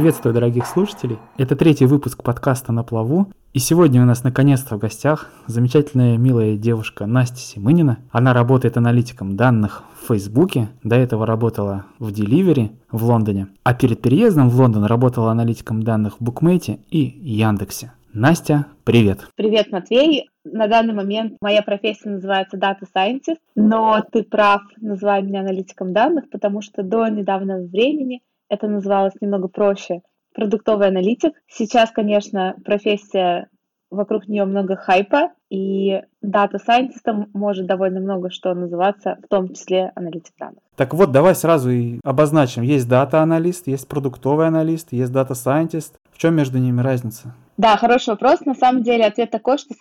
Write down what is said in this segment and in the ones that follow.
Приветствую, дорогих слушателей. Это третий выпуск подкаста «На плаву». И сегодня у нас наконец-то в гостях замечательная милая девушка Настя Семынина. Она работает аналитиком данных в Фейсбуке. До этого работала в Delivery в Лондоне. А перед переездом в Лондон работала аналитиком данных в Букмейте и Яндексе. Настя, привет. Привет, Матвей. На данный момент моя профессия называется Data Scientist, но ты прав, называй меня аналитиком данных, потому что до недавнего времени это называлось немного проще. Продуктовый аналитик. Сейчас, конечно, профессия, вокруг нее много хайпа, и data scientist ом может довольно много что называться, в том числе аналитик данных. Так вот, давай сразу и обозначим. Есть data analyst, есть продуктовый analyst, есть data scientist. В чем между ними разница? Да, хороший вопрос. На самом деле ответ такой, что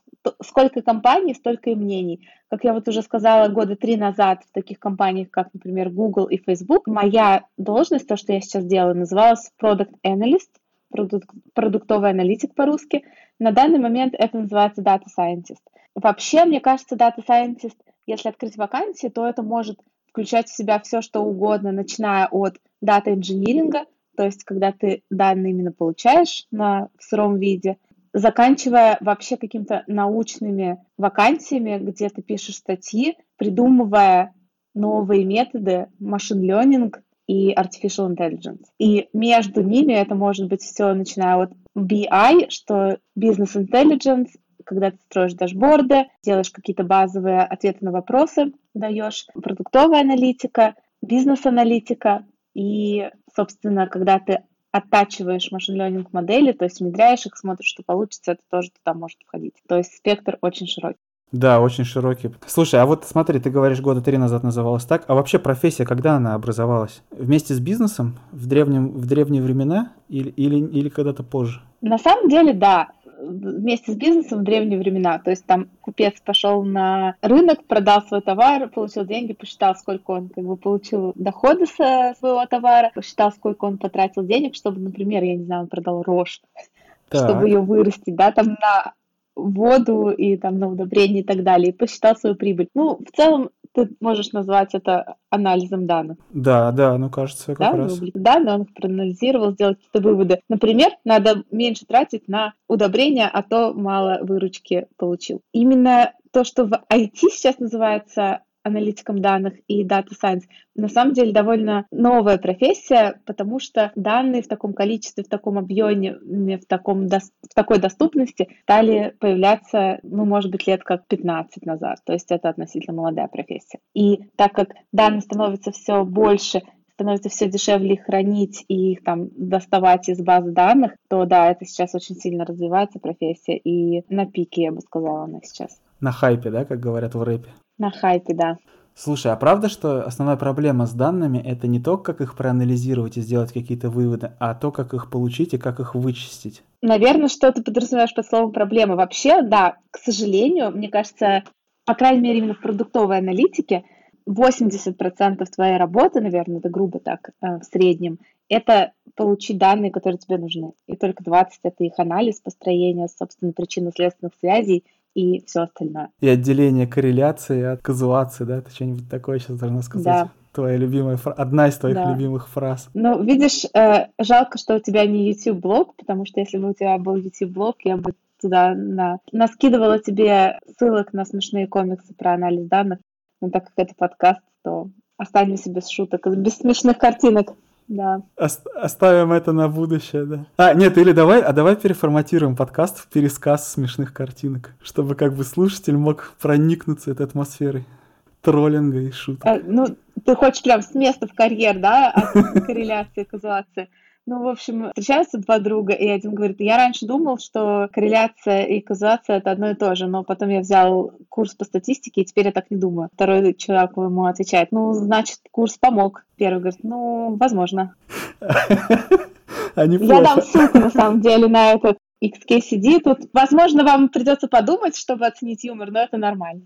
сколько компаний, столько и мнений. Как я вот уже сказала года три назад в таких компаниях, как, например, Google и Facebook, моя должность, то, что я сейчас делаю, называлась Product Analyst, продук- продуктовый аналитик по-русски. На данный момент это называется Data Scientist. Вообще, мне кажется, Data Scientist, если открыть вакансии, то это может включать в себя все, что угодно, начиная от дата инжиниринга, то есть когда ты данные именно получаешь на, в сыром виде, заканчивая вообще какими-то научными вакансиями, где ты пишешь статьи, придумывая новые методы, машин learning и artificial intelligence. И между ними это может быть все, начиная от BI, что business intelligence, когда ты строишь дашборды, делаешь какие-то базовые ответы на вопросы, даешь продуктовая аналитика, бизнес-аналитика и, собственно, когда ты оттачиваешь машин learning модели, то есть внедряешь их, смотришь, что получится, это тоже туда может входить. То есть спектр очень широкий. Да, очень широкий. Слушай, а вот смотри, ты говоришь, года три назад называлась так, а вообще профессия, когда она образовалась? Вместе с бизнесом в, древнем, в древние времена или, или, или когда-то позже? На самом деле, да вместе с бизнесом в древние времена. То есть там купец пошел на рынок, продал свой товар, получил деньги, посчитал, сколько он как бы получил дохода со своего товара, посчитал, сколько он потратил денег, чтобы, например, я не знаю, он продал рожь, так. чтобы ее вырастить, да, там на воду и там на удобрение и так далее, и посчитал свою прибыль. Ну, в целом, ты можешь назвать это анализом данных. Да, да, ну кажется, как да, раз. Данные, он их проанализировал, сделал какие-то выводы. Например, надо меньше тратить на удобрения, а то мало выручки получил. Именно то, что в IT сейчас называется аналитиком данных и Data Science, на самом деле довольно новая профессия, потому что данные в таком количестве, в таком объеме, в, таком, в такой доступности стали появляться, ну, может быть, лет как 15 назад. То есть это относительно молодая профессия. И так как данные становятся все больше, становится все дешевле их хранить и их там доставать из баз данных, то да, это сейчас очень сильно развивается профессия и на пике, я бы сказала, она сейчас. На хайпе, да, как говорят в рэпе? На хайпе, да. Слушай, а правда, что основная проблема с данными это не то, как их проанализировать и сделать какие-то выводы, а то, как их получить и как их вычистить? Наверное, что ты подразумеваешь под словом проблема. Вообще, да, к сожалению, мне кажется, по крайней мере, именно в продуктовой аналитике 80% твоей работы, наверное, это грубо так, э, в среднем, это получить данные, которые тебе нужны. И только 20% это их анализ, построение, собственно, причинно-следственных связей и все остальное. И отделение корреляции от казуации, да? Ты что-нибудь такое сейчас должна сказать? Да. Твоя любимая фраза, одна из твоих да. любимых фраз. Ну, видишь, э, жалко, что у тебя не YouTube-блог, потому что если бы у тебя был YouTube-блог, я бы туда на... наскидывала тебе ссылок на смешные комиксы про анализ данных, но так как это подкаст, то останемся без шуток, без смешных картинок. Да. Оставим это на будущее, да. А, нет, или давай, а давай переформатируем подкаст в пересказ смешных картинок, чтобы как бы слушатель мог проникнуться этой атмосферой троллинга и шуток. А, ну, ты хочешь прям с места в карьер, да, от корреляции, казуации. Ну, в общем, встречаются два друга, и один говорит, я раньше думал, что корреляция и казуация — это одно и то же, но потом я взял курс по статистике, и теперь я так не думаю. Второй человек ему отвечает, ну, значит, курс помог. Первый говорит, ну, возможно. Я дам ссылку, на самом деле, на этот XKCD. Тут, возможно, вам придется подумать, чтобы оценить юмор, но это нормально.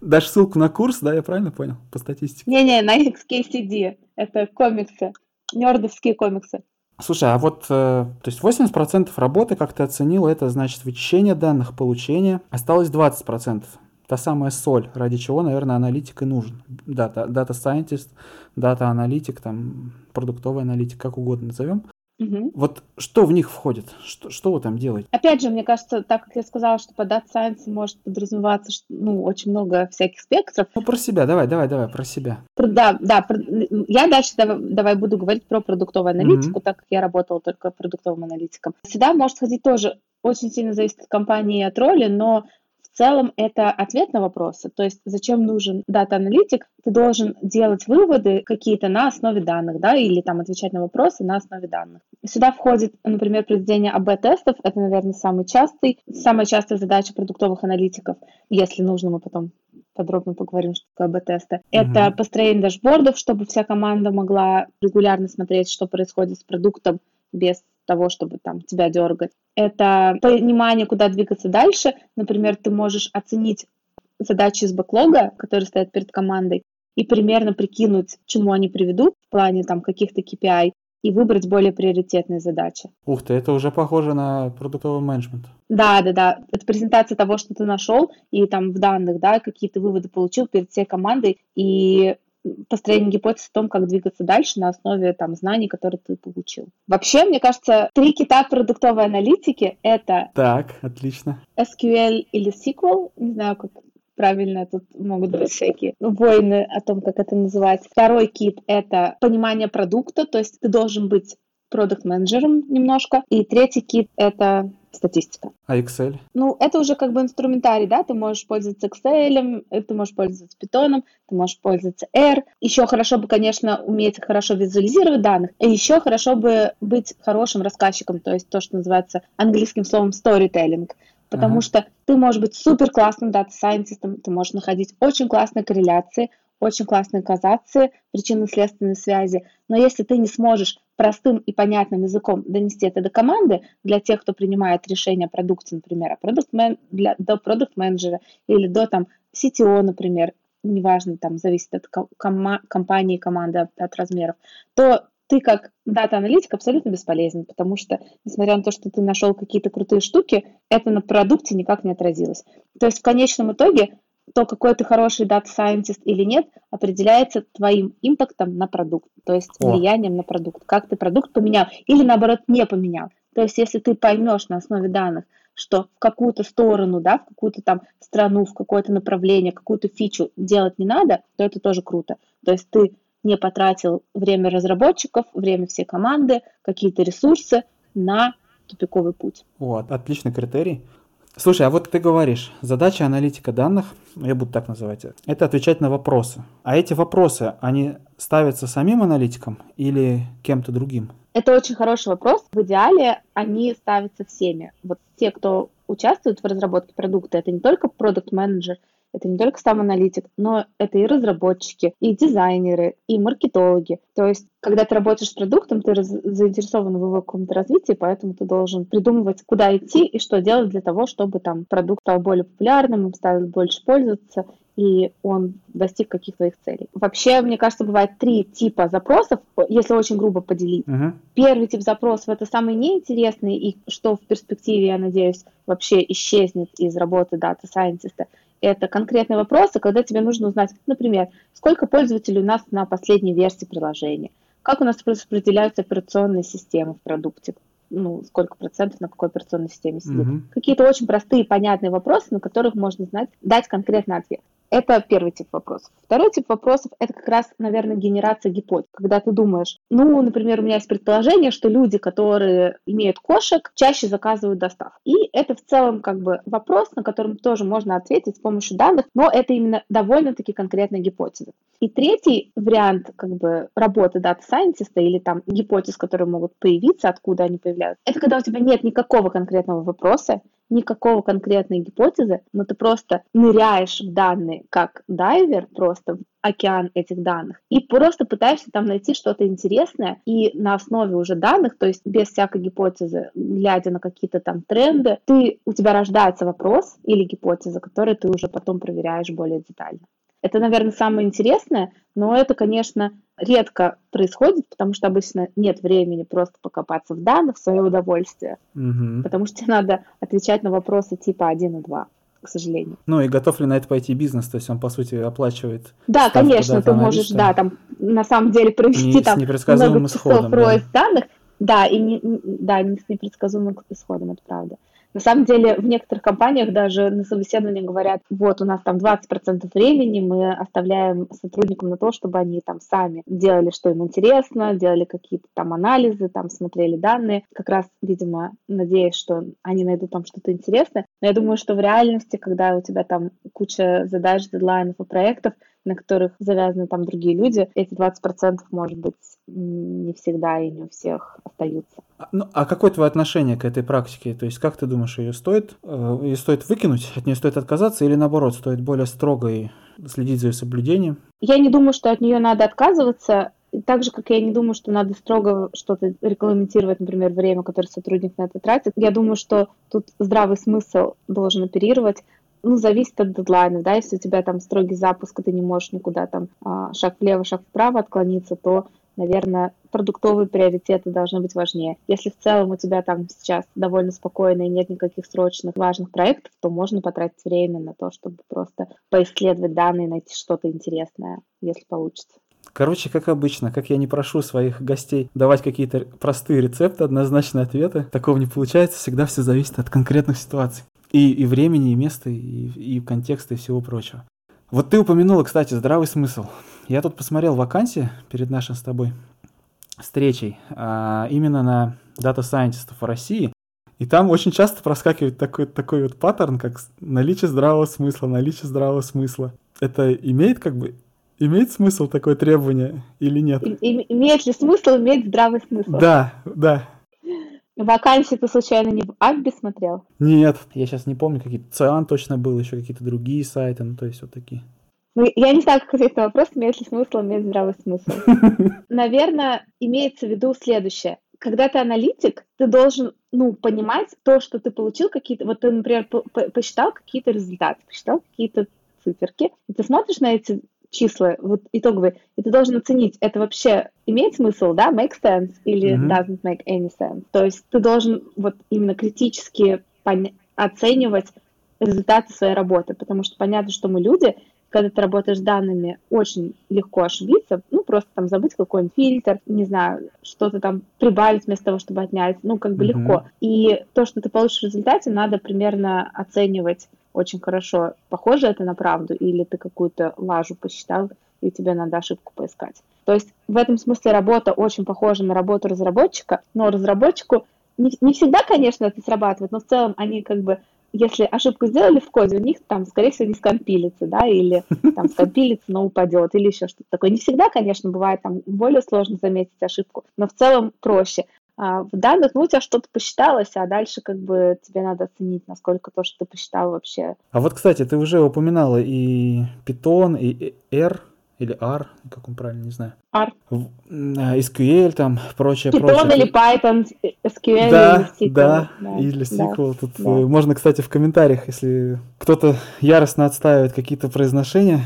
Дашь ссылку на курс, да, я правильно понял, по статистике? Не-не, на XKCD. Это комиксы нердовские комиксы. Слушай, а вот, э, то есть 80% работы, как ты оценил, это значит вычищение данных, получение. Осталось 20%. Та самая соль, ради чего, наверное, аналитик и нужен. Дата, дата scientist, data аналитик, там, продуктовый аналитик, как угодно назовем. Угу. Вот что в них входит? Что, что вы там делаете? Опять же, мне кажется, так как я сказала, что по Data Science может подразумеваться что, ну, очень много всяких спектров. Ну, про себя, давай, давай, давай, про себя. Про, да, да, про, я дальше давай, давай буду говорить про продуктовую аналитику, угу. так как я работала только продуктовым аналитиком. Сюда может ходить тоже очень сильно зависит от компании и от роли, но целом это ответ на вопросы. То есть зачем нужен data-аналитик? Ты должен делать выводы какие-то на основе данных, да, или там отвечать на вопросы на основе данных. Сюда входит, например, проведение АБ-тестов. Это, наверное, самый частый, самая частая задача продуктовых аналитиков. Если нужно, мы потом подробно поговорим, что такое АБ-тесты. Mm-hmm. Это построение дашбордов, чтобы вся команда могла регулярно смотреть, что происходит с продуктом без того, чтобы там тебя дергать. Это понимание, куда двигаться дальше. Например, ты можешь оценить задачи из бэклога, которые стоят перед командой, и примерно прикинуть, к чему они приведут в плане там каких-то KPI, и выбрать более приоритетные задачи. Ух ты, это уже похоже на продуктовый менеджмент. Да, да, да. Это презентация того, что ты нашел, и там в данных, да, какие-то выводы получил перед всей командой, и построение гипотез о том, как двигаться дальше на основе там, знаний, которые ты получил. Вообще, мне кажется, три кита продуктовой аналитики — это... Так, отлично. SQL или SQL, не знаю, как правильно, тут могут быть всякие войны о том, как это называть. Второй кит — это понимание продукта, то есть ты должен быть продукт-менеджером немножко. И третий кит — это статистика. А Excel? Ну, это уже как бы инструментарий, да, ты можешь пользоваться Excel, ты можешь пользоваться Python, ты можешь пользоваться R. Еще хорошо бы, конечно, уметь хорошо визуализировать данных, и еще хорошо бы быть хорошим рассказчиком, то есть то, что называется английским словом storytelling, потому ага. что ты можешь быть супер классным дата-сайентистом, ты можешь находить очень классные корреляции, очень классные казации, причинно-следственные связи, но если ты не сможешь простым и понятным языком донести это до команды, для тех, кто принимает решение о продукте, например, о продукт для, до продукт-менеджера или до там CTO, например, неважно, там зависит от ком- компании, команды, от, от размеров, то ты как data-аналитик абсолютно бесполезен, потому что, несмотря на то, что ты нашел какие-то крутые штуки, это на продукте никак не отразилось. То есть в конечном итоге то, какой ты хороший data scientist или нет, определяется твоим impact ом на продукт, то есть О. влиянием на продукт, как ты продукт поменял или наоборот не поменял. То есть если ты поймешь на основе данных, что в какую-то сторону, да, в какую-то там страну, в какое-то направление, какую-то фичу делать не надо, то это тоже круто. То есть ты не потратил время разработчиков, время всей команды, какие-то ресурсы на тупиковый путь. Вот, отличный критерий. Слушай, а вот ты говоришь, задача аналитика данных, я буду так называть, это отвечать на вопросы. А эти вопросы, они ставятся самим аналитиком или кем-то другим? Это очень хороший вопрос. В идеале они ставятся всеми. Вот те, кто участвует в разработке продукта, это не только продукт-менеджер, это не только сам аналитик, но это и разработчики, и дизайнеры, и маркетологи. То есть, когда ты работаешь с продуктом, ты заинтересован в его каком-то развитии, поэтому ты должен придумывать, куда идти и что делать для того, чтобы там продукт стал более популярным, им стали больше пользоваться, и он достиг каких-то их целей. Вообще, мне кажется, бывает три типа запросов, если очень грубо поделить. Uh-huh. Первый тип запросов это самый неинтересный, и что в перспективе, я надеюсь, вообще исчезнет из работы data scientist а это конкретные вопросы, когда тебе нужно узнать, например, сколько пользователей у нас на последней версии приложения, как у нас распределяются операционные системы в продукте, ну, сколько процентов на какой операционной системе сидит. Mm-hmm. Какие-то очень простые, понятные вопросы, на которых можно знать, дать конкретный ответ. Это первый тип вопросов. Второй тип вопросов – это как раз, наверное, генерация гипотез. Когда ты думаешь, ну, например, у меня есть предположение, что люди, которые имеют кошек, чаще заказывают доставку. И это в целом как бы вопрос, на котором тоже можно ответить с помощью данных, но это именно довольно-таки конкретная гипотеза. И третий вариант как бы работы data scientist а или там гипотез, которые могут появиться, откуда они появляются, это когда у тебя нет никакого конкретного вопроса, никакого конкретной гипотезы, но ты просто ныряешь в данные как дайвер, просто в океан этих данных, и просто пытаешься там найти что-то интересное, и на основе уже данных, то есть без всякой гипотезы, глядя на какие-то там тренды, ты, у тебя рождается вопрос или гипотеза, который ты уже потом проверяешь более детально. Это, наверное, самое интересное, но это, конечно, редко происходит, потому что обычно нет времени просто покопаться в данных в свое удовольствие, угу. потому что надо отвечать на вопросы типа 1 и 2 к сожалению. Ну и готов ли на это пойти бизнес, то есть он, по сути, оплачивает Да, конечно, ты можешь, да, там, на самом деле провести не, там много часов рост данных, Да, и не, да, не с непредсказуемым исходом, это правда. На самом деле, в некоторых компаниях даже на собеседовании говорят, вот у нас там 20% времени мы оставляем сотрудникам на то, чтобы они там сами делали, что им интересно, делали какие-то там анализы, там смотрели данные, как раз, видимо, надеясь, что они найдут там что-то интересное. Но я думаю, что в реальности, когда у тебя там куча задач, дедлайнов и проектов, на которых завязаны там другие люди, эти 20% может быть не всегда и не у всех остаются. А, ну, а какое твое отношение к этой практике? То есть как ты думаешь, ее стоит, э, ее стоит выкинуть, от нее стоит отказаться или наоборот, стоит более строго и следить за ее соблюдением? Я не думаю, что от нее надо отказываться. Так же, как я не думаю, что надо строго что-то регламентировать, например, время, которое сотрудник на это тратит. Я думаю, что тут здравый смысл должен оперировать ну, зависит от дедлайна, да, если у тебя там строгий запуск, и ты не можешь никуда там а, шаг влево, шаг вправо отклониться, то, наверное, продуктовые приоритеты должны быть важнее. Если в целом у тебя там сейчас довольно спокойно и нет никаких срочных важных проектов, то можно потратить время на то, чтобы просто поисследовать данные, найти что-то интересное, если получится. Короче, как обычно, как я не прошу своих гостей давать какие-то простые рецепты, однозначные ответы, такого не получается, всегда все зависит от конкретных ситуаций. И, и времени, и места, и, и контекста, и всего прочего. Вот ты упомянула, кстати, здравый смысл. Я тут посмотрел вакансии перед нашей с тобой встречей а, именно на data scientist ов в России. И там очень часто проскакивает такой, такой вот паттерн, как наличие здравого смысла, наличие здравого смысла. Это имеет как бы Имеет смысл такое требование или нет? И, имеет ли смысл иметь здравый смысл? Да, да. Вакансии ты случайно не в Абби смотрел? Нет, я сейчас не помню, какие-то Циан точно был, еще какие-то другие сайты, ну то есть вот такие. Ну, я не знаю, как ответить на вопрос, имеет ли смысл иметь здравый смысл. Наверное, имеется в виду следующее. Когда ты аналитик, ты должен, ну, понимать то, что ты получил какие-то... Вот ты, например, посчитал какие-то результаты, посчитал какие-то циферки, и ты смотришь на эти числа, вот итоговые, и ты должен оценить, это вообще имеет смысл, да, make sense или mm-hmm. doesn't make any sense. То есть ты должен вот именно критически поня- оценивать результаты своей работы, потому что понятно, что мы люди, когда ты работаешь с данными, очень легко ошибиться, ну, просто там забыть какой-нибудь фильтр, не знаю, что-то там прибавить вместо того, чтобы отнять, ну, как бы mm-hmm. легко. И то, что ты получишь в результате, надо примерно оценивать очень хорошо, похоже это на правду, или ты какую-то лажу посчитал, и тебе надо ошибку поискать. То есть в этом смысле работа очень похожа на работу разработчика, но разработчику не, не всегда, конечно, это срабатывает, но в целом они как бы если ошибку сделали в коде, у них там, скорее всего, не скомпилится, да, или там скомпилится, но упадет, или еще что-то такое. Не всегда, конечно, бывает там более сложно заметить ошибку, но в целом проще. А, в данных, ну, у тебя что-то посчиталось, а дальше как бы тебе надо оценить, насколько то, что ты посчитал вообще. А вот, кстати, ты уже упоминала и Python, и R, или R, как он правильно, не знаю. R. А, SQL там, прочее, Python прочее. или Python, SQL да, или SQL. Да, да, или SQL. Да, Тут да. можно, кстати, в комментариях, если кто-то яростно отстаивает какие-то произношения,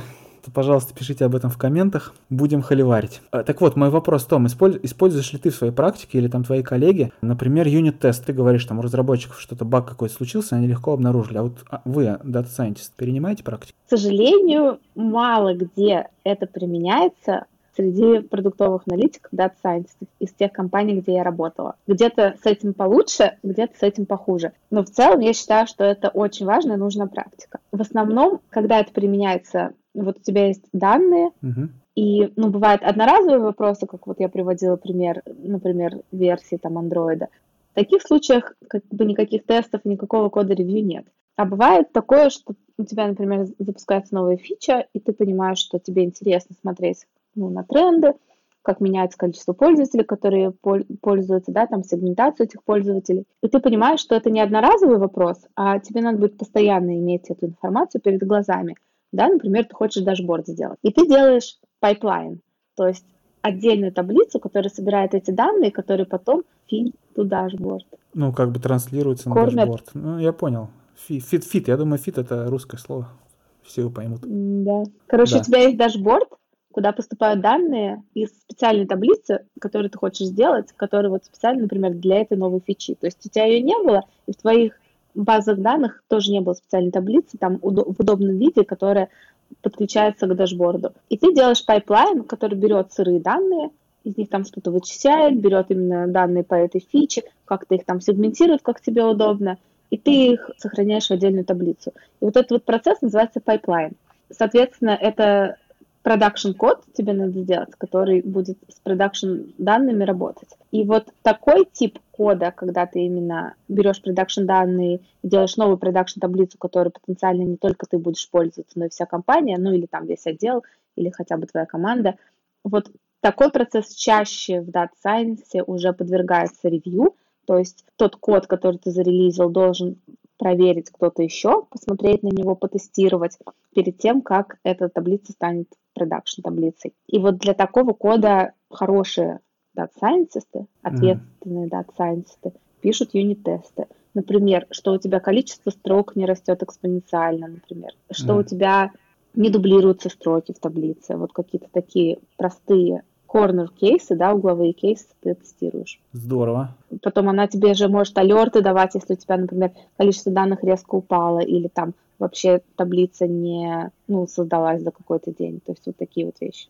пожалуйста, пишите об этом в комментах, будем холиварить. А, так вот, мой вопрос, Том, используешь ли ты в своей практике или там твои коллеги, например, юнит-тест, ты говоришь, там у разработчиков что-то баг какой-то случился, они легко обнаружили, а вот а, вы, Scientist, перенимаете практику? К сожалению, мало где это применяется, среди продуктовых аналитиков, дата сайентистов из тех компаний, где я работала. Где-то с этим получше, где-то с этим похуже. Но в целом я считаю, что это очень важная и нужная практика. В основном, когда это применяется вот у тебя есть данные, uh-huh. и, ну, бывают одноразовые вопросы, как вот я приводила пример, например, версии там андроида. В таких случаях как бы никаких тестов, никакого кода ревью нет. А бывает такое, что у тебя, например, запускается новая фича, и ты понимаешь, что тебе интересно смотреть ну, на тренды, как меняется количество пользователей, которые пользуются, да, там сегментацию этих пользователей. И ты понимаешь, что это не одноразовый вопрос, а тебе надо будет постоянно иметь эту информацию перед глазами – да, например, ты хочешь dashboard сделать, и ты делаешь pipeline, то есть отдельную таблицу, которая собирает эти данные, которые потом feed to dashboard. Ну, как бы транслируется на Кормят. dashboard. Ну, я понял. Feed, feed, я думаю, feed это русское слово. Все поймут. Да. Короче, да. у тебя есть dashboard, куда поступают данные из специальной таблицы, которую ты хочешь сделать, которая вот специально, например, для этой новой фичи. То есть у тебя ее не было, и в твоих базах данных тоже не было специальной таблицы, там в удобном виде, которая подключается к dashboard у. И ты делаешь pipeline, который берет сырые данные из них там что-то вычисляет, берет именно данные по этой фиче, как-то их там сегментирует, как тебе удобно, и ты их сохраняешь в отдельную таблицу. И вот этот вот процесс называется pipeline. Соответственно, это production код тебе надо сделать, который будет с production данными работать. И вот такой тип кода, когда ты именно берешь production данные, делаешь новую production таблицу, которую потенциально не только ты будешь пользоваться, но и вся компания, ну или там весь отдел, или хотя бы твоя команда. Вот такой процесс чаще в Data Science уже подвергается ревью, то есть тот код, который ты зарелизил, должен проверить кто-то еще, посмотреть на него, потестировать перед тем, как эта таблица станет продакшн таблицей. И вот для такого кода хорошие дата сайентисты, ответственные дата сайентисты пишут юнит-тесты. Например, что у тебя количество строк не растет экспоненциально, например, что mm. у тебя не дублируются строки в таблице, вот какие-то такие простые корнер кейсы, да, угловые кейсы ты тестируешь. Здорово. Потом она тебе же может алерты давать, если у тебя, например, количество данных резко упало, или там вообще таблица не ну, создалась за какой-то день. То есть вот такие вот вещи.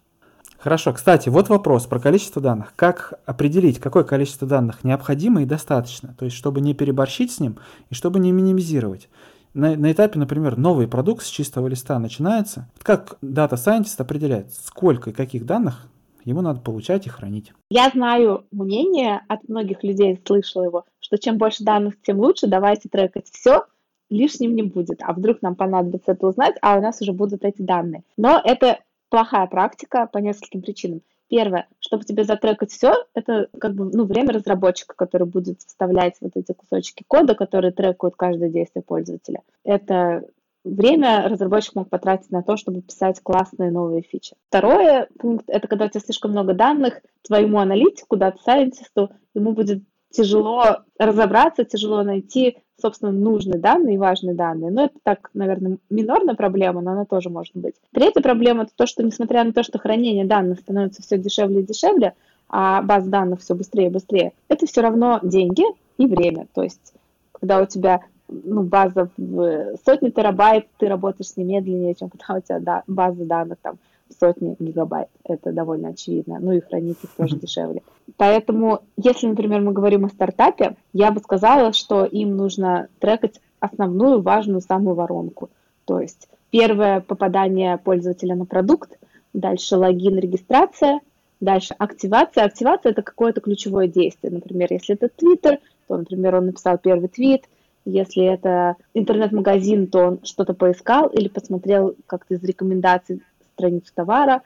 Хорошо, кстати, вот вопрос про количество данных. Как определить, какое количество данных необходимо и достаточно? То есть, чтобы не переборщить с ним и чтобы не минимизировать. На, на этапе, например, новый продукт с чистого листа начинается. Как дата сайентист определяет, сколько и каких данных ему надо получать и хранить. Я знаю мнение от многих людей, слышала его, что чем больше данных, тем лучше, давайте трекать все, лишним не будет. А вдруг нам понадобится это узнать, а у нас уже будут эти данные. Но это плохая практика по нескольким причинам. Первое, чтобы тебе затрекать все, это как бы ну, время разработчика, который будет вставлять вот эти кусочки кода, которые трекают каждое действие пользователя. Это время разработчик мог потратить на то, чтобы писать классные новые фичи. Второе пункт — это когда у тебя слишком много данных, твоему аналитику, дата-сайентисту, ему будет тяжело разобраться, тяжело найти, собственно, нужные данные и важные данные. Но это так, наверное, минорная проблема, но она тоже может быть. Третья проблема — это то, что, несмотря на то, что хранение данных становится все дешевле и дешевле, а баз данных все быстрее и быстрее, это все равно деньги и время. То есть, когда у тебя ну, база в сотни терабайт, ты работаешь с ней медленнее, чем когда у тебя да, база данных там сотни гигабайт. Это довольно очевидно. Ну и хранить их тоже дешевле. Поэтому, если, например, мы говорим о стартапе, я бы сказала, что им нужно трекать основную важную самую воронку. То есть первое попадание пользователя на продукт, дальше логин, регистрация, дальше активация. Активация – это какое-то ключевое действие. Например, если это Twitter, то, например, он написал первый твит – если это интернет-магазин, то он что-то поискал или посмотрел как-то из рекомендаций страницу товара.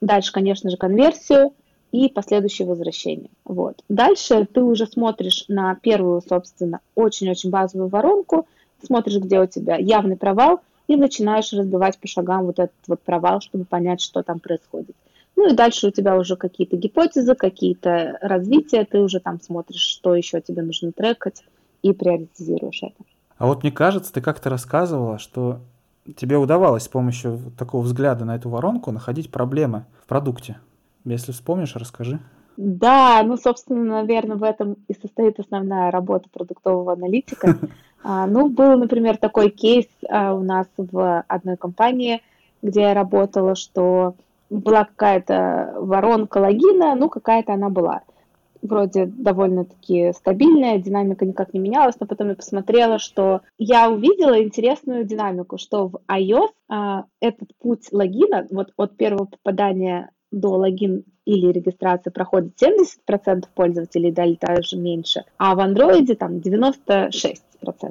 Дальше, конечно же, конверсию и последующее возвращение. Вот. Дальше ты уже смотришь на первую, собственно, очень-очень базовую воронку, смотришь, где у тебя явный провал, и начинаешь разбивать по шагам вот этот вот провал, чтобы понять, что там происходит. Ну и дальше у тебя уже какие-то гипотезы, какие-то развития, ты уже там смотришь, что еще тебе нужно трекать, и приоритизируешь это. А вот мне кажется, ты как-то рассказывала, что тебе удавалось с помощью такого взгляда на эту воронку находить проблемы в продукте. Если вспомнишь, расскажи. Да, ну, собственно, наверное, в этом и состоит основная работа продуктового аналитика. А, ну, был, например, такой кейс а, у нас в одной компании, где я работала, что была какая-то воронка логина, ну, какая-то она была вроде довольно-таки стабильная, динамика никак не менялась, но потом я посмотрела, что я увидела интересную динамику, что в iOS а, этот путь логина, вот от первого попадания до логин или регистрации проходит 70% пользователей, да, даже меньше, а в Android там 96%.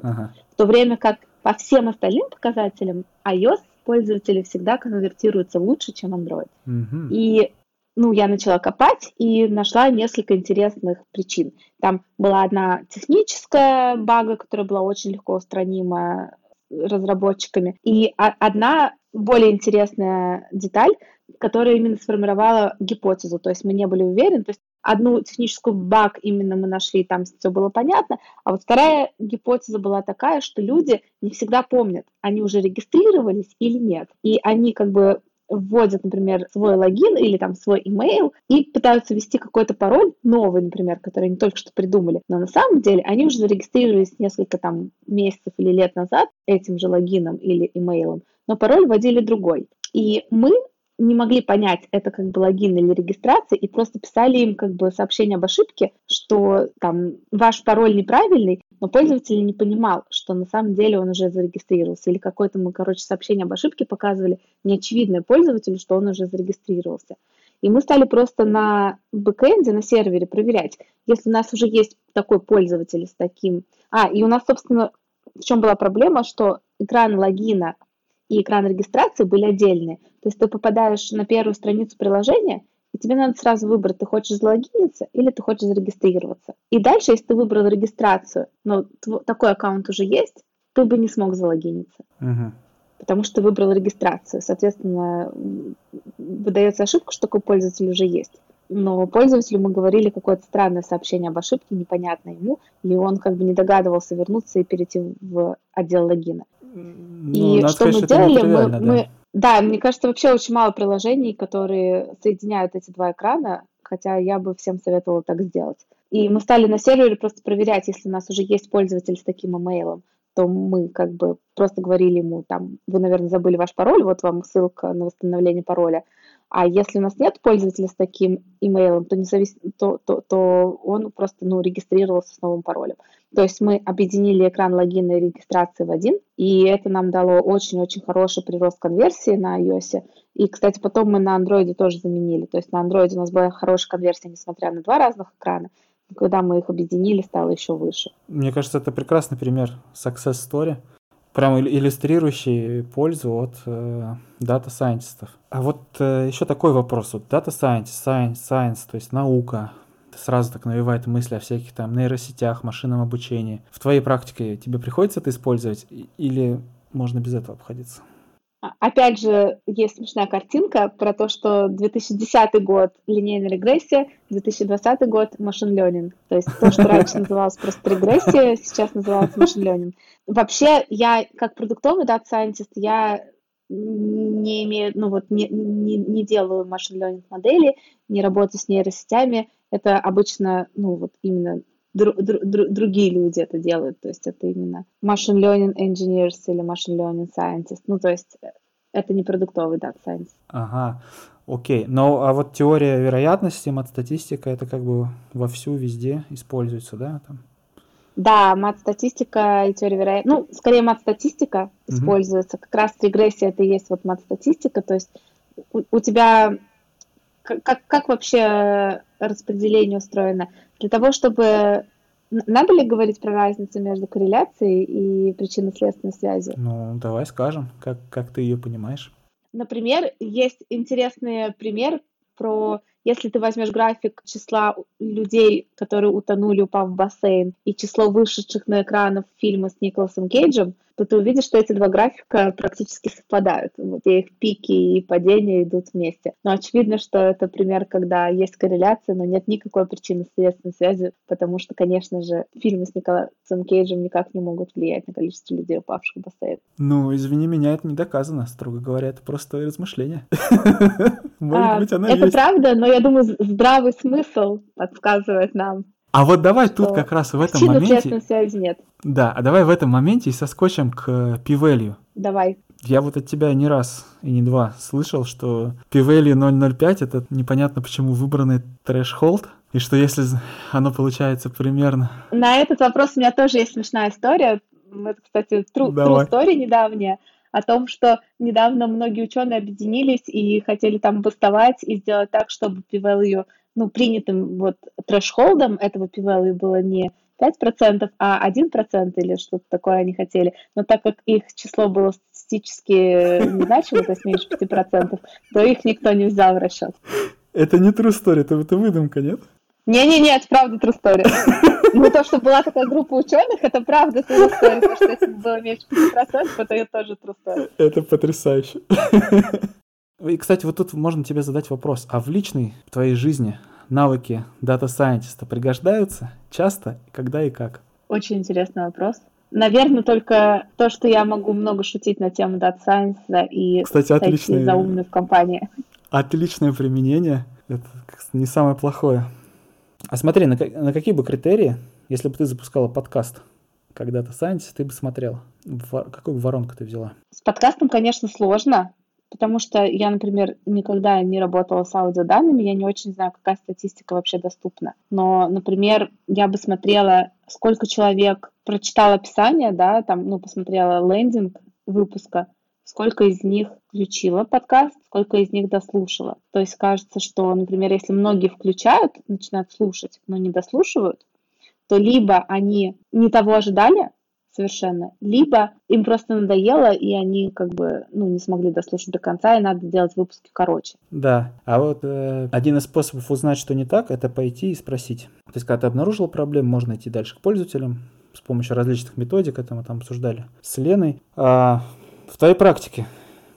Ага. В то время как по всем остальным показателям iOS пользователи всегда конвертируются лучше, чем Android. Угу. И ну, я начала копать и нашла несколько интересных причин. Там была одна техническая бага, которая была очень легко устранима разработчиками, и одна более интересная деталь, которая именно сформировала гипотезу, то есть мы не были уверены, то есть одну техническую баг именно мы нашли, там все было понятно, а вот вторая гипотеза была такая, что люди не всегда помнят, они уже регистрировались или нет, и они как бы вводят, например, свой логин или там свой email и пытаются ввести какой-то пароль новый, например, который они только что придумали. Но на самом деле они уже зарегистрировались несколько там месяцев или лет назад этим же логином или имейлом, но пароль вводили другой. И мы не могли понять, это как бы логин или регистрация, и просто писали им как бы сообщение об ошибке, что там ваш пароль неправильный, но пользователь не понимал, что на самом деле он уже зарегистрировался. Или какое-то мы, короче, сообщение об ошибке показывали, неочевидное пользователю, что он уже зарегистрировался. И мы стали просто на бэкэнде, на сервере проверять, если у нас уже есть такой пользователь с таким... А, и у нас, собственно, в чем была проблема, что экран логина и экран регистрации были отдельные. То есть ты попадаешь на первую страницу приложения, и тебе надо сразу выбрать, ты хочешь залогиниться или ты хочешь зарегистрироваться. И дальше, если ты выбрал регистрацию, но такой аккаунт уже есть, ты бы не смог залогиниться. Угу. Потому что ты выбрал регистрацию. Соответственно, выдается ошибка, что такой пользователь уже есть. Но пользователю мы говорили какое-то странное сообщение об ошибке, непонятно ему, и он как бы не догадывался вернуться и перейти в отдел логина. Ну, и что сказать, мы делали, мы, да. мы, да, мне кажется, вообще очень мало приложений, которые соединяют эти два экрана, хотя я бы всем советовала так сделать. И мы стали на сервере просто проверять, если у нас уже есть пользователь с таким имейлом, то мы как бы просто говорили ему, там, вы, наверное, забыли ваш пароль, вот вам ссылка на восстановление пароля. А если у нас нет пользователя с таким имейлом, то, не завис... то, то, то он просто ну, регистрировался с новым паролем. То есть мы объединили экран логина и регистрации в один, и это нам дало очень-очень хороший прирост конверсии на iOS. И, кстати, потом мы на Android тоже заменили. То есть на Android у нас была хорошая конверсия, несмотря на два разных экрана. И когда мы их объединили, стало еще выше. Мне кажется, это прекрасный пример success story прям иллюстрирующий пользу от э, дата-сайентистов. А вот э, еще такой вопрос. Вот science, science, science, то есть наука, сразу так навевает мысли о всяких там нейросетях, машинном обучении. В твоей практике тебе приходится это использовать или можно без этого обходиться? Опять же, есть смешная картинка про то, что 2010 год линейная регрессия, 2020 год machine learning. То есть то, что раньше называлось просто регрессия, сейчас называется machine learning. Вообще, я как продуктовый дата scientist, я не имею, ну вот не, не, не делаю машин learning модели, не работаю с нейросетями. Это обычно, ну вот именно дру, дру, дру, другие люди это делают. То есть это именно machine learning engineers или machine learning scientists. Ну, то есть э, это не продуктовый data science. Ага, окей. Но а вот теория вероятности, мат-статистика, это как бы вовсю везде используется, да? Там? Да, мат-статистика и теория вероятности. Ну, скорее мат-статистика mm-hmm. используется. Как раз регрессия это и есть вот мат-статистика. То есть у, у тебя как, как вообще распределение устроено? Для того, чтобы... Надо ли говорить про разницу между корреляцией и причинно-следственной связью? Ну, давай скажем, как, как ты ее понимаешь. Например, есть интересный пример про если ты возьмешь график числа людей, которые утонули, упав в бассейн, и число вышедших на экранов фильма с Николасом Кейджем, то ты увидишь, что эти два графика практически совпадают. Вот их пики и падения идут вместе. Но очевидно, что это пример, когда есть корреляция, но нет никакой причинно-следственной связи, потому что, конечно же, фильмы с Николасом Кейджем никак не могут влиять на количество людей, упавших в бассейн. Ну, извини меня, это не доказано, строго говоря, это просто размышление. Может а, быть, оно Это правда, но я думаю, здравый смысл подсказывает нам, а вот давай тут как раз в этом моменте... связи нет. Да, а давай в этом моменте и соскочим к пивелью. Давай. Я вот от тебя не раз и не два слышал, что пивелью 005 это непонятно почему выбранный трэш-холд, и что если оно получается примерно... На этот вопрос у меня тоже есть смешная история. Это, кстати, true, true story недавняя о том, что недавно многие ученые объединились и хотели там бастовать и сделать так, чтобы p-value ну, принятым вот трэш-холдом этого p-value было не 5%, а 1% или что-то такое они хотели. Но так как их число было статистически незначимо, то есть меньше 5%, то их никто не взял в расчет. Это не true story, это, это выдумка, нет? Не-не-не, это правда true story. Ну, то, что была такая группа ученых, это правда true story. То, что если было меньше 5%, это тоже true story. Это потрясающе. И, кстати, вот тут можно тебе задать вопрос. А в личной твоей жизни навыки дата-сайентиста пригождаются часто, когда и как? Очень интересный вопрос. Наверное, только то, что я могу много шутить на тему дата сайенса и Кстати, отличное, заумный в компании. Отличное применение. Это не самое плохое. А смотри, на, на какие бы критерии, если бы ты запускала подкаст, когда то Сайенс, ты бы смотрела? В, какую бы воронку ты взяла? С подкастом, конечно, сложно, потому что я, например, никогда не работала с аудиоданными, я не очень знаю, какая статистика вообще доступна. Но, например, я бы смотрела, сколько человек прочитал описание, да, там, ну, посмотрела лендинг выпуска, сколько из них включила подкаст, сколько из них дослушала. То есть кажется, что, например, если многие включают, начинают слушать, но не дослушивают, то либо они не того ожидали, совершенно. Либо им просто надоело, и они как бы ну, не смогли дослушать до конца, и надо делать выпуски короче. Да, а вот э, один из способов узнать, что не так, это пойти и спросить. То есть, когда ты обнаружил проблему, можно идти дальше к пользователям с помощью различных методик, это мы там обсуждали с Леной. А, в твоей практике,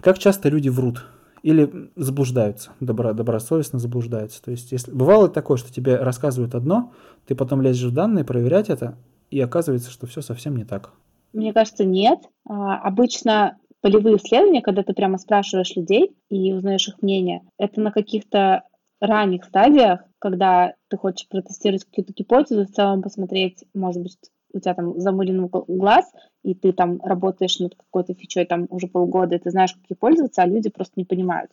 как часто люди врут? Или заблуждаются, добро, добросовестно заблуждаются. То есть, если бывало такое, что тебе рассказывают одно, ты потом лезешь в данные, проверять это, и оказывается, что все совсем не так. Мне кажется, нет. А, обычно полевые исследования, когда ты прямо спрашиваешь людей и узнаешь их мнение, это на каких-то ранних стадиях, когда ты хочешь протестировать какую-то гипотезу, в целом посмотреть, может быть, у тебя там замылен глаз, и ты там работаешь над какой-то фичой там уже полгода, и ты знаешь, как ей пользоваться, а люди просто не понимают.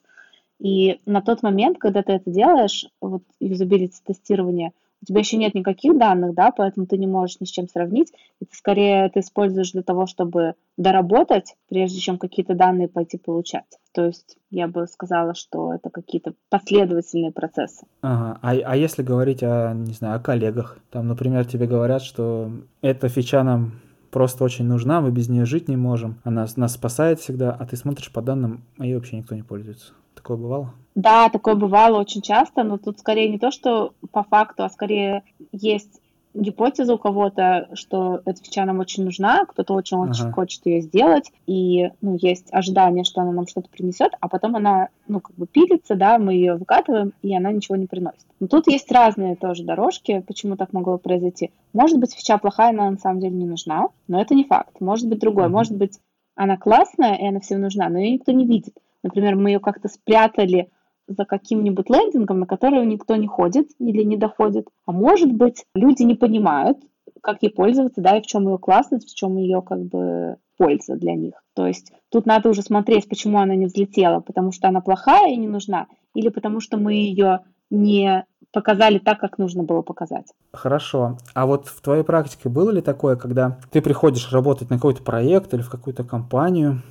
И на тот момент, когда ты это делаешь, вот юзабилити тестирование, у тебя еще нет никаких данных, да, поэтому ты не можешь ни с чем сравнить, ты скорее это используешь для того, чтобы доработать, прежде чем какие-то данные пойти получать. То есть я бы сказала, что это какие-то последовательные процессы. Ага. А, а если говорить о, не знаю, о коллегах, там, например, тебе говорят, что эта фича нам просто очень нужна, мы без нее жить не можем, она нас спасает всегда, а ты смотришь по данным, а ей вообще никто не пользуется. Такое бывало? Да, такое бывало очень часто, но тут скорее не то, что по факту, а скорее есть гипотеза у кого-то, что эта фича нам очень нужна, кто-то очень-очень ага. хочет ее сделать, и ну, есть ожидание, что она нам что-то принесет, а потом она, ну, как бы пилится, да, мы ее выкатываем, и она ничего не приносит. Но тут есть разные тоже дорожки, почему так могло произойти. Может быть, фича плохая, она на самом деле не нужна, но это не факт. Может быть, другое. Может быть, она классная, и она всем нужна, но ее никто не видит. Например, мы ее как-то спрятали за каким-нибудь лендингом, на который никто не ходит или не доходит. А может быть, люди не понимают, как ей пользоваться, да, и в чем ее классность, в чем ее как бы польза для них. То есть тут надо уже смотреть, почему она не взлетела, потому что она плохая и не нужна, или потому что мы ее не показали так, как нужно было показать. Хорошо. А вот в твоей практике было ли такое, когда ты приходишь работать на какой-то проект или в какую-то компанию,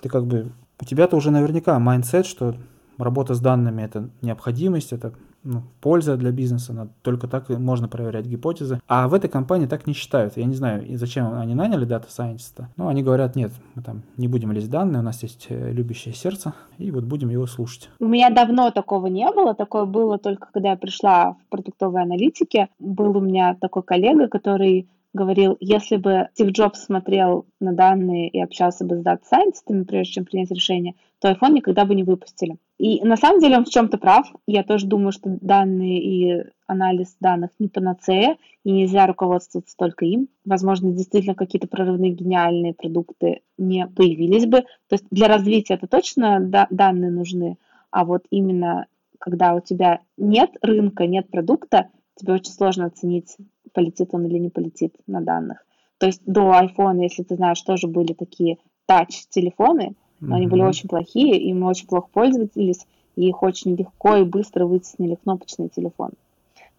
ты как бы у тебя-то уже наверняка mindset, что работа с данными это необходимость, это ну, польза для бизнеса, только так можно проверять гипотезы. А в этой компании так не считают. Я не знаю, и зачем они наняли дата сайентиста. Но они говорят, нет, мы там не будем лезть данные, у нас есть э, любящее сердце, и вот будем его слушать. У меня давно такого не было. Такое было только когда я пришла в продуктовые аналитики. Был у меня такой коллега, который говорил, если бы Стив Джобс смотрел на данные и общался бы с дата-сайентистами, прежде чем принять решение, то iPhone никогда бы не выпустили. И на самом деле он в чем-то прав. Я тоже думаю, что данные и анализ данных не панацея, и нельзя руководствоваться только им. Возможно, действительно какие-то прорывные гениальные продукты не появились бы. То есть для развития это точно да, данные нужны, а вот именно когда у тебя нет рынка, нет продукта, тебе очень сложно оценить, полетит он или не полетит на данных. То есть до iPhone, если ты знаешь, тоже были такие тач-телефоны, но mm-hmm. они были очень плохие, и мы очень плохо пользовались, и их очень легко и быстро вытеснили кнопочный телефон.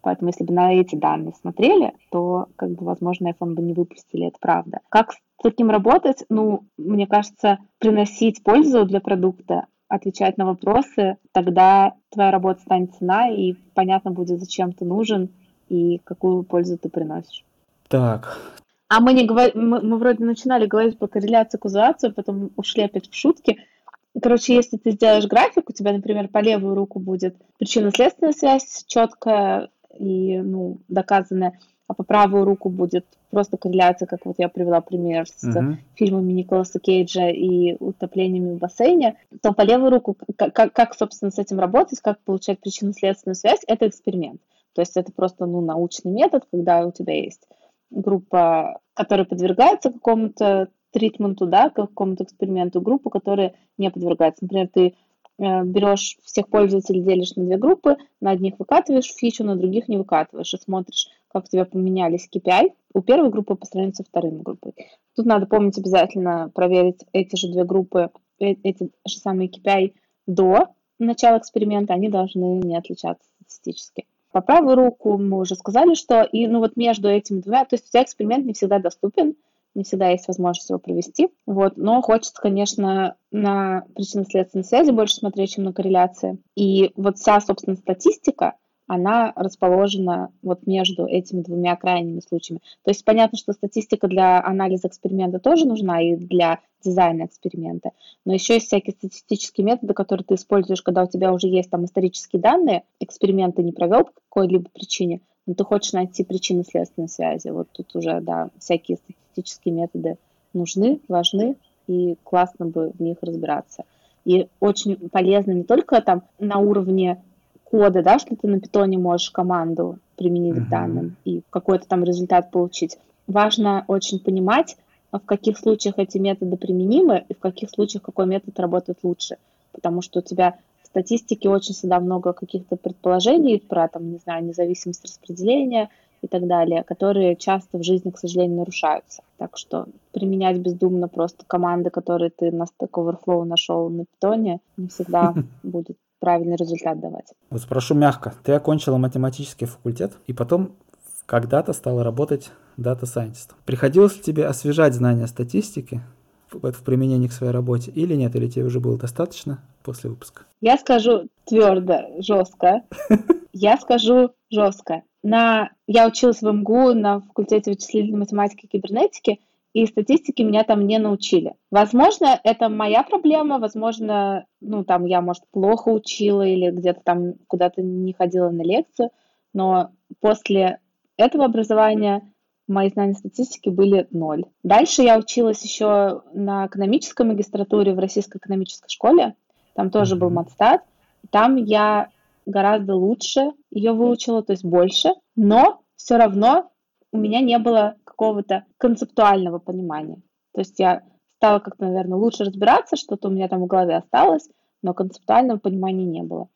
Поэтому, если бы на эти данные смотрели, то, как бы, возможно, iPhone бы не выпустили, это правда. Как с таким работать? Ну, мне кажется, приносить пользу для продукта, отвечать на вопросы, тогда твоя работа станет цена, и понятно будет, зачем ты нужен и какую пользу ты приносишь. Так. А мы не говор... мы, мы вроде начинали говорить по корреляции кузуацию, потом ушли опять в шутки. Короче, если ты сделаешь график, у тебя, например, по левую руку будет причинно-следственная связь четкая и ну, доказанная, а по правую руку будет просто корреляция, как вот я привела пример с uh-huh. фильмами Николаса Кейджа и утоплениями в бассейне, то по левую руку, как, как, собственно, с этим работать, как получать причинно-следственную связь, это эксперимент. То есть это просто ну, научный метод, когда у тебя есть группа, которая подвергается какому-то тритменту, да, какому-то эксперименту, группу, которая не подвергается. Например, ты Э, берешь всех пользователей, делишь на две группы, на одних выкатываешь фичу, на других не выкатываешь, и смотришь, как у тебя поменялись KPI у первой группы по сравнению со второй группой. Тут надо помнить обязательно проверить эти же две группы э, эти же самые KPI до начала эксперимента, они должны не отличаться статистически. По правую руку мы уже сказали, что и ну вот между этими двумя, то есть у тебя эксперимент не всегда доступен, не всегда есть возможность его провести, вот, но хочется, конечно, на причинно-следственной связи больше смотреть, чем на корреляции. И вот вся, собственно, статистика, она расположена вот между этими двумя крайними случаями. То есть понятно, что статистика для анализа эксперимента тоже нужна и для дизайна эксперимента, но еще есть всякие статистические методы, которые ты используешь, когда у тебя уже есть там исторические данные, эксперимент ты не провел по какой-либо причине, но ты хочешь найти причины следственной связи. Вот тут уже, да, всякие статистические методы нужны, важны, и классно бы в них разбираться. И очень полезно не только там на уровне кода, да, что ты на питоне можешь команду применить uh-huh. к данным и какой-то там результат получить. Важно очень понимать, в каких случаях эти методы применимы и в каких случаях какой метод работает лучше. Потому что у тебя в статистике очень всегда много каких-то предположений про, там, не знаю, независимость распределения и так далее, которые часто в жизни, к сожалению, нарушаются. Так что применять бездумно просто команды, которые ты на Stack Overflow нашел на питоне, не всегда будет правильный результат давать. Вот спрошу мягко. Ты окончила математический факультет и потом когда-то стала работать дата-сайентистом. Приходилось ли тебе освежать знания статистики в, в применении к своей работе или нет, или тебе уже было достаточно после выпуска? Я скажу твердо, жестко. Я скажу жестко. На... Я училась в МГУ на факультете вычислительной математики и кибернетики, и статистики меня там не научили. Возможно, это моя проблема, возможно, ну, там я, может, плохо учила или где-то там куда-то не ходила на лекцию, но после этого образования мои знания статистики были ноль. Дальше я училась еще на экономической магистратуре в Российской экономической школе, там тоже был матстат, там я гораздо лучше ее выучила, то есть больше, но все равно у меня не было какого-то концептуального понимания. То есть я стала как-то, наверное, лучше разбираться, что-то у меня там в голове осталось, но концептуального понимания не было.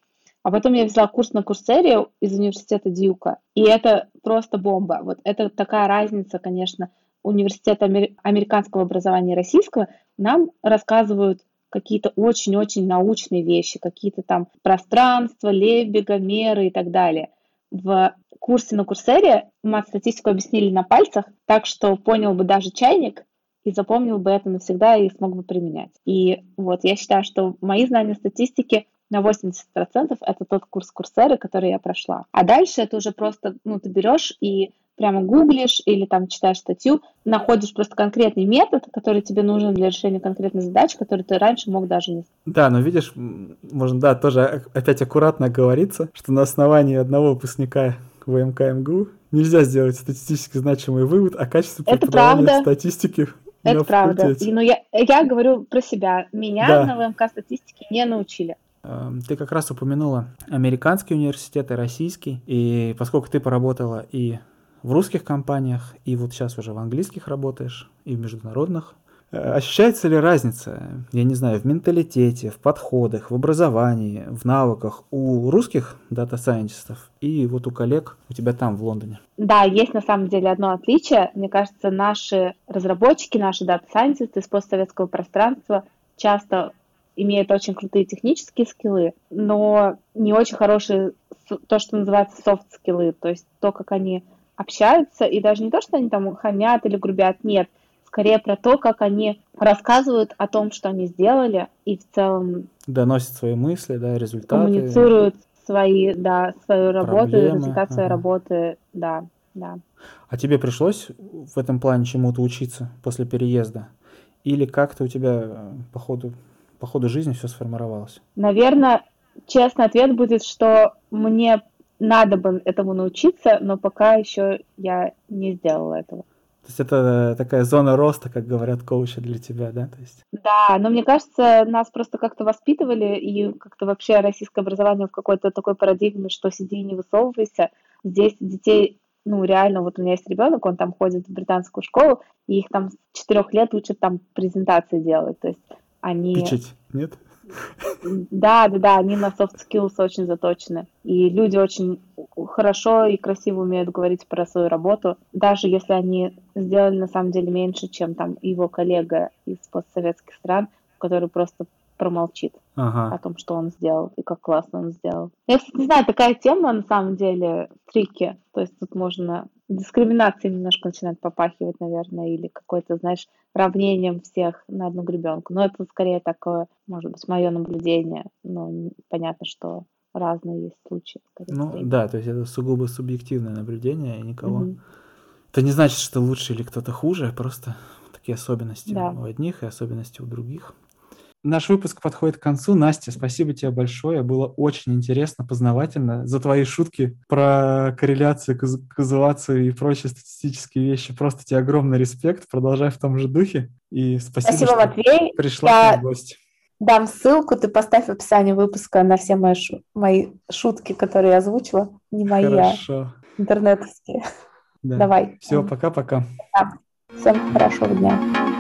А потом я взяла курс на Курсере из университета Дьюка, и это просто бомба. Вот это такая разница, конечно, университета американского образования и российского. Нам рассказывают какие-то очень-очень научные вещи, какие-то там пространства, лебега, меры и так далее. В курсе на Курсере мат-статистику объяснили на пальцах, так что понял бы даже чайник и запомнил бы это навсегда и смог бы применять. И вот я считаю, что мои знания статистики на 80% это тот курс Курсеры, который я прошла. А дальше это уже просто, ну, ты берешь и прямо гуглишь или там читаешь статью, находишь просто конкретный метод, который тебе нужен для решения конкретной задачи, который ты раньше мог даже не Да, но видишь, можно, да, тоже опять аккуратно говорится, что на основании одного выпускника ВМК МГУ нельзя сделать статистически значимый вывод о качестве преподавания статистики это правда. И, ну, я, я говорю про себя. Меня да. на ВМК статистике не научили. Эм, ты как раз упомянула американский университет и российский. И поскольку ты поработала и в русских компаниях, и вот сейчас уже в английских работаешь, и в международных, э, Ощущается ли разница, я не знаю, в менталитете, в подходах, в образовании, в навыках у русских дата-сайентистов и вот у коллег у тебя там, в Лондоне? Да, есть на самом деле одно отличие. Мне кажется, наши разработчики, наши дата-сайентисты из постсоветского пространства часто имеют очень крутые технические скиллы, но не очень хорошие то, что называется софт-скиллы, то есть то, как они общаются, и даже не то, что они там хамят или грубят, нет, скорее про то, как они рассказывают о том, что они сделали, и в целом... Доносят свои мысли, да, результаты. Коммуницируют свои, да, свою работу, проблемы. результат своей ага. работы, да, да. А тебе пришлось в этом плане чему-то учиться после переезда? Или как-то у тебя э, по ходу по ходу жизни все сформировалось? Наверное, честный ответ будет, что мне надо бы этому научиться, но пока еще я не сделала этого. То есть это такая зона роста, как говорят коучи для тебя, да? То есть... Да, но мне кажется, нас просто как-то воспитывали, и как-то вообще российское образование в какой-то такой парадигме, что сиди и не высовывайся. Здесь детей, ну реально, вот у меня есть ребенок, он там ходит в британскую школу, и их там с четырех лет учат там презентации делать. То есть они... Пичить, нет? Да, да, да, они на soft skills очень заточены. И люди очень хорошо и красиво умеют говорить про свою работу, даже если они сделали на самом деле меньше, чем там его коллега из постсоветских стран, который просто промолчит ага. о том, что он сделал и как классно он сделал. Я, кстати, не знаю, такая тема на самом деле трики. То есть тут можно дискриминацией немножко начинает попахивать, наверное, или какой-то, знаешь, равнением всех на одну гребенку. Но это скорее такое, может быть, мое наблюдение. Но понятно, что разные есть случаи. Ну всего. да, то есть это сугубо субъективное наблюдение, и никого... Угу. Это не значит, что лучше или кто-то хуже, просто такие особенности да. у одних и особенности у других. Наш выпуск подходит к концу. Настя, спасибо тебе большое. Было очень интересно, познавательно. За твои шутки про корреляцию, казуацию и прочие статистические вещи. Просто тебе огромный респект. Продолжай в том же духе. И спасибо, спасибо что Матвей. пришла Я... в гости. Дам ссылку, ты поставь в описании выпуска на все мои, шу... мои шутки, которые я озвучила. Не мои, а Хорошо. а интернетовские. Да. Давай. Все, пока-пока. Всем хорошего дня.